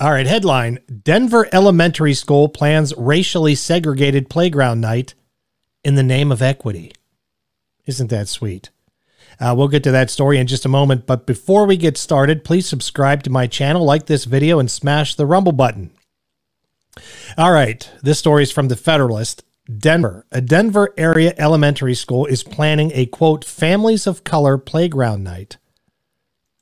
All right, headline Denver Elementary School plans racially segregated playground night in the name of equity. Isn't that sweet? Uh, we'll get to that story in just a moment. But before we get started, please subscribe to my channel, like this video, and smash the rumble button. All right, this story is from the Federalist. Denver, a Denver area elementary school is planning a quote, families of color playground night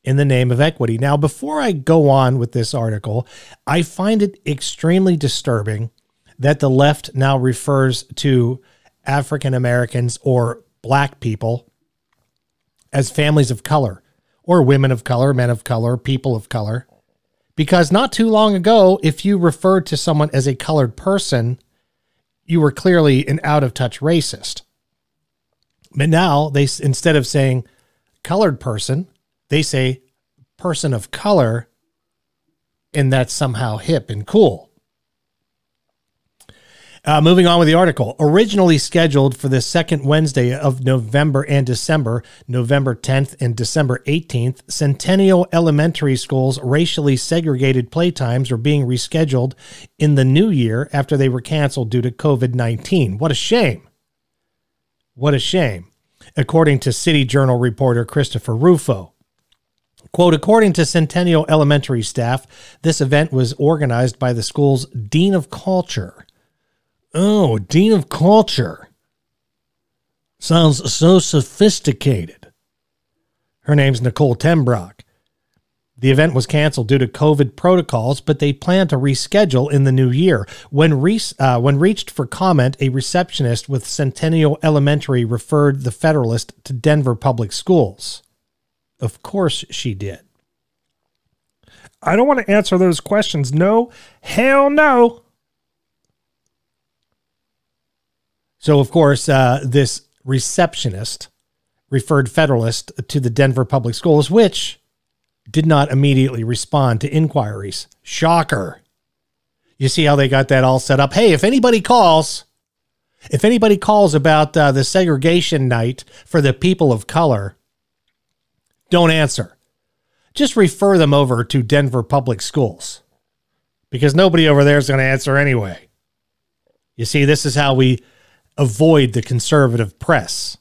in the name of equity. Now, before I go on with this article, I find it extremely disturbing that the left now refers to African Americans or black people as families of color or women of color, men of color, people of color. Because not too long ago, if you referred to someone as a colored person, you were clearly an out of touch racist. But now they instead of saying colored person, they say person of color, and that's somehow hip and cool. Uh, moving on with the article. Originally scheduled for the second Wednesday of November and December, November 10th and December 18th, Centennial Elementary School's racially segregated playtimes are being rescheduled in the new year after they were canceled due to COVID 19. What a shame. What a shame. According to City Journal reporter Christopher Rufo. Quote, according to Centennial Elementary staff, this event was organized by the school's Dean of Culture Oh, Dean of Culture. Sounds so sophisticated. Her name's Nicole Tembrock. The event was canceled due to COVID protocols, but they plan to reschedule in the new year. When, re- uh, when reached for comment, a receptionist with Centennial Elementary referred the Federalist to Denver Public Schools. Of course she did. I don't want to answer those questions. No, hell no. So, of course, uh, this receptionist referred Federalist to the Denver Public Schools, which did not immediately respond to inquiries. Shocker. You see how they got that all set up? Hey, if anybody calls, if anybody calls about uh, the segregation night for the people of color, don't answer. Just refer them over to Denver Public Schools because nobody over there is going to answer anyway. You see, this is how we avoid the conservative press.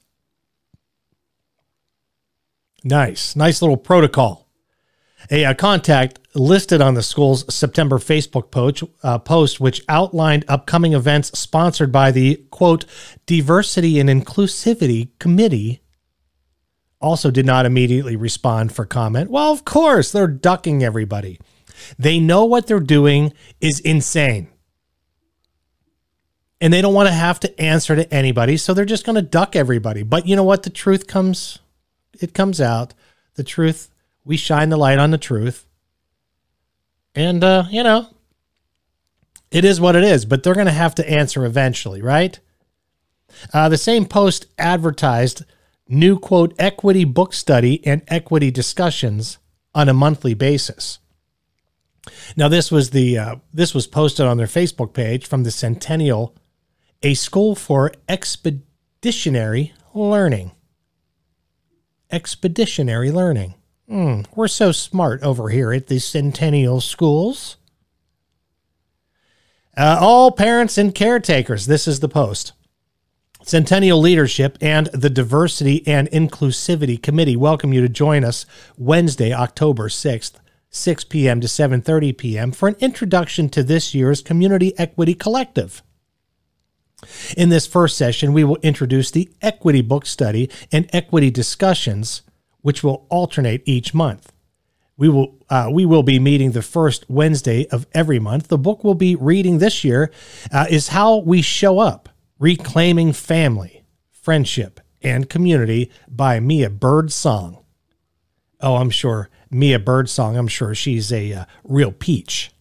Nice, nice little protocol. A, a contact listed on the school's September Facebook post, uh, post, which outlined upcoming events sponsored by the quote Diversity and Inclusivity Committee, also did not immediately respond for comment. Well, of course, they're ducking everybody. They know what they're doing is insane. And they don't want to have to answer to anybody so they're just going to duck everybody. But you know what? The truth comes it comes out. The truth we shine the light on the truth. And uh you know it is what it is but they're going to have to answer eventually right? Uh, the same post advertised new quote equity book study and equity discussions on a monthly basis now this was the uh, this was posted on their facebook page from the centennial a school for expeditionary learning. Expeditionary learning. Mm, we're so smart over here at the Centennial Schools. Uh, all parents and caretakers, this is the post. Centennial Leadership and the Diversity and Inclusivity Committee welcome you to join us Wednesday, October 6th, 6 p.m. to 7:30 p.m. for an introduction to this year's Community Equity Collective. In this first session, we will introduce the equity book study and equity discussions, which will alternate each month. We will uh, we will be meeting the first Wednesday of every month. The book we'll be reading this year uh, is How We Show Up: Reclaiming Family, Friendship, and Community by Mia Birdsong. Oh, I'm sure Mia Birdsong. I'm sure she's a uh, real peach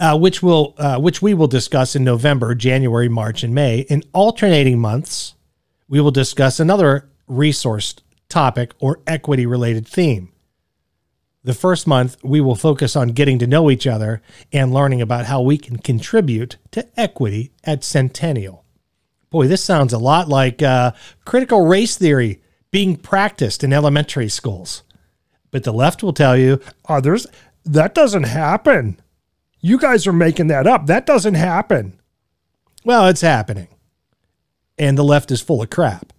uh, which will uh, which we will discuss in November, January, March, and May. In alternating months, we will discuss another resource topic or equity related theme. The first month, we will focus on getting to know each other and learning about how we can contribute to equity at Centennial. Boy, this sounds a lot like uh, critical race theory being practiced in elementary schools. But the left will tell you, there's That doesn't happen. You guys are making that up. That doesn't happen. Well, it's happening. And the left is full of crap.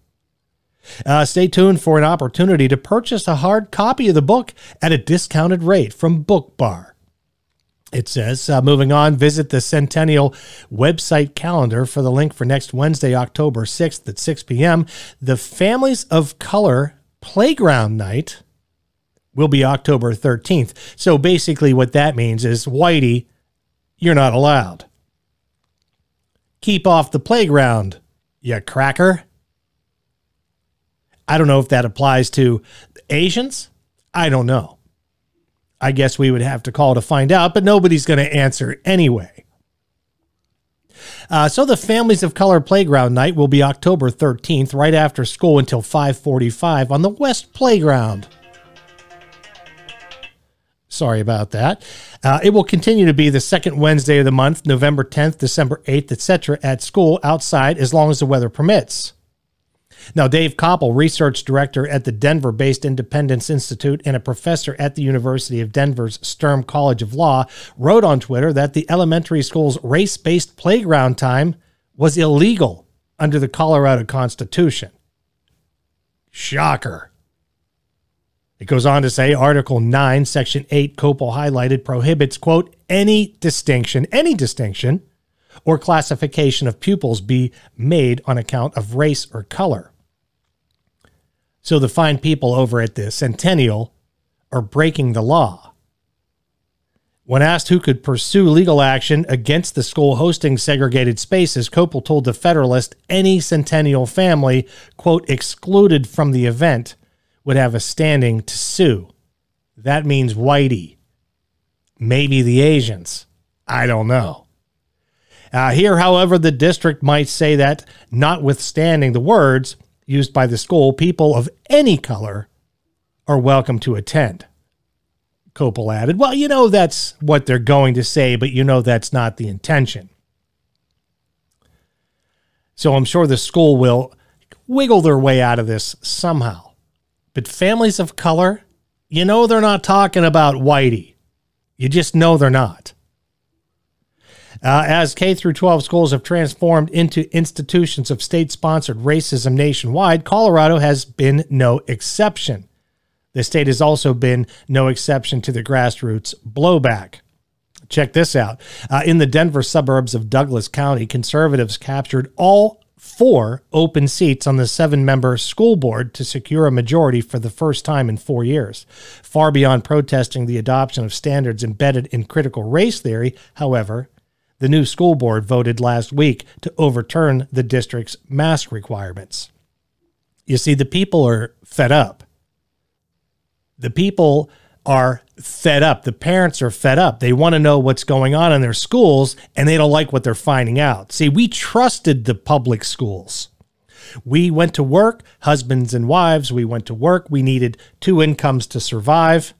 Uh, stay tuned for an opportunity to purchase a hard copy of the book at a discounted rate from Book Bar. It says, uh, moving on, visit the Centennial website calendar for the link for next Wednesday, October 6th at 6 p.m. The Families of Color Playground Night will be October 13th. So basically, what that means is, Whitey, you're not allowed. Keep off the playground, you cracker. I don't know if that applies to Asians. I don't know. I guess we would have to call to find out, but nobody's going to answer anyway. Uh, so the Families of Color Playground Night will be October 13th, right after school until 5:45 on the West Playground. Sorry about that. Uh, it will continue to be the second Wednesday of the month, November 10th, December 8th, etc., at school outside as long as the weather permits. Now, Dave Kopel, research director at the Denver based Independence Institute and a professor at the University of Denver's Sturm College of Law, wrote on Twitter that the elementary school's race based playground time was illegal under the Colorado Constitution. Shocker. It goes on to say Article 9, Section 8, Kopel highlighted, prohibits, quote, any distinction, any distinction or classification of pupils be made on account of race or color. So the fine people over at the Centennial are breaking the law. When asked who could pursue legal action against the school hosting segregated spaces, Kopel told the Federalist any Centennial family, quote, excluded from the event would have a standing to sue. That means Whitey. Maybe the Asians. I don't know. Uh, here, however, the district might say that, notwithstanding the words used by the school, people of any color are welcome to attend. Kopel added, Well, you know that's what they're going to say, but you know that's not the intention. So I'm sure the school will wiggle their way out of this somehow. But families of color, you know they're not talking about Whitey. You just know they're not. Uh, as K through 12 schools have transformed into institutions of state-sponsored racism nationwide, Colorado has been no exception. The state has also been no exception to the grassroots blowback. Check this out. Uh, in the Denver suburbs of Douglas County, conservatives captured all four open seats on the seven member school board to secure a majority for the first time in four years. Far beyond protesting the adoption of standards embedded in critical race theory, however, the new school board voted last week to overturn the district's mask requirements. You see, the people are fed up. The people are fed up. The parents are fed up. They want to know what's going on in their schools and they don't like what they're finding out. See, we trusted the public schools. We went to work, husbands and wives, we went to work. We needed two incomes to survive.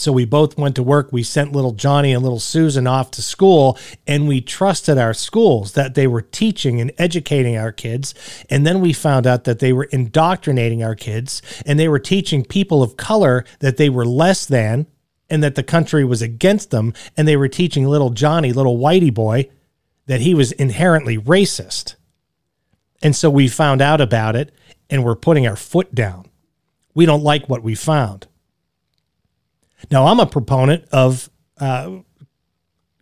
So we both went to work. We sent little Johnny and little Susan off to school, and we trusted our schools that they were teaching and educating our kids. And then we found out that they were indoctrinating our kids and they were teaching people of color that they were less than and that the country was against them. And they were teaching little Johnny, little whitey boy, that he was inherently racist. And so we found out about it and we're putting our foot down. We don't like what we found. Now, I'm a proponent of uh,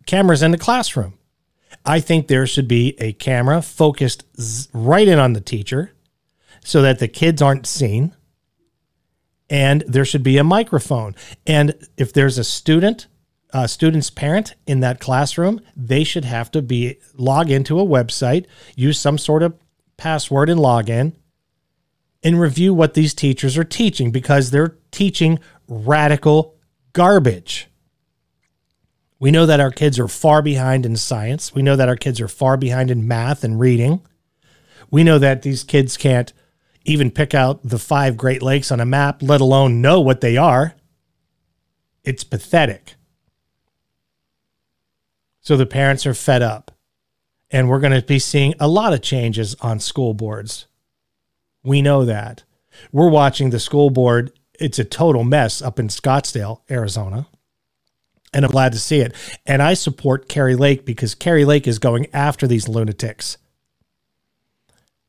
cameras in the classroom. I think there should be a camera focused right in on the teacher so that the kids aren't seen. And there should be a microphone. And if there's a student, a student's parent in that classroom, they should have to be log into a website, use some sort of password and log in, and review what these teachers are teaching because they're teaching radical garbage. We know that our kids are far behind in science. We know that our kids are far behind in math and reading. We know that these kids can't even pick out the five Great Lakes on a map, let alone know what they are. It's pathetic. So the parents are fed up. And we're going to be seeing a lot of changes on school boards. We know that. We're watching the school board it's a total mess up in Scottsdale, Arizona. And I'm glad to see it. And I support Kari Lake because Kari Lake is going after these lunatics.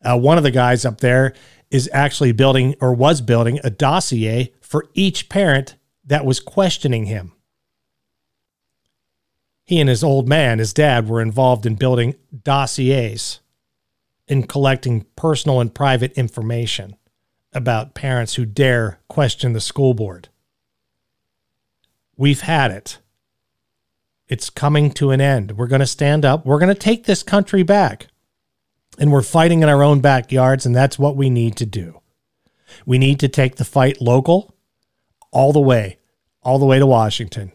Uh, one of the guys up there is actually building or was building a dossier for each parent that was questioning him. He and his old man, his dad, were involved in building dossiers and collecting personal and private information about parents who dare question the school board. We've had it. It's coming to an end. We're going to stand up. We're going to take this country back. And we're fighting in our own backyards, and that's what we need to do. We need to take the fight local all the way, all the way to Washington.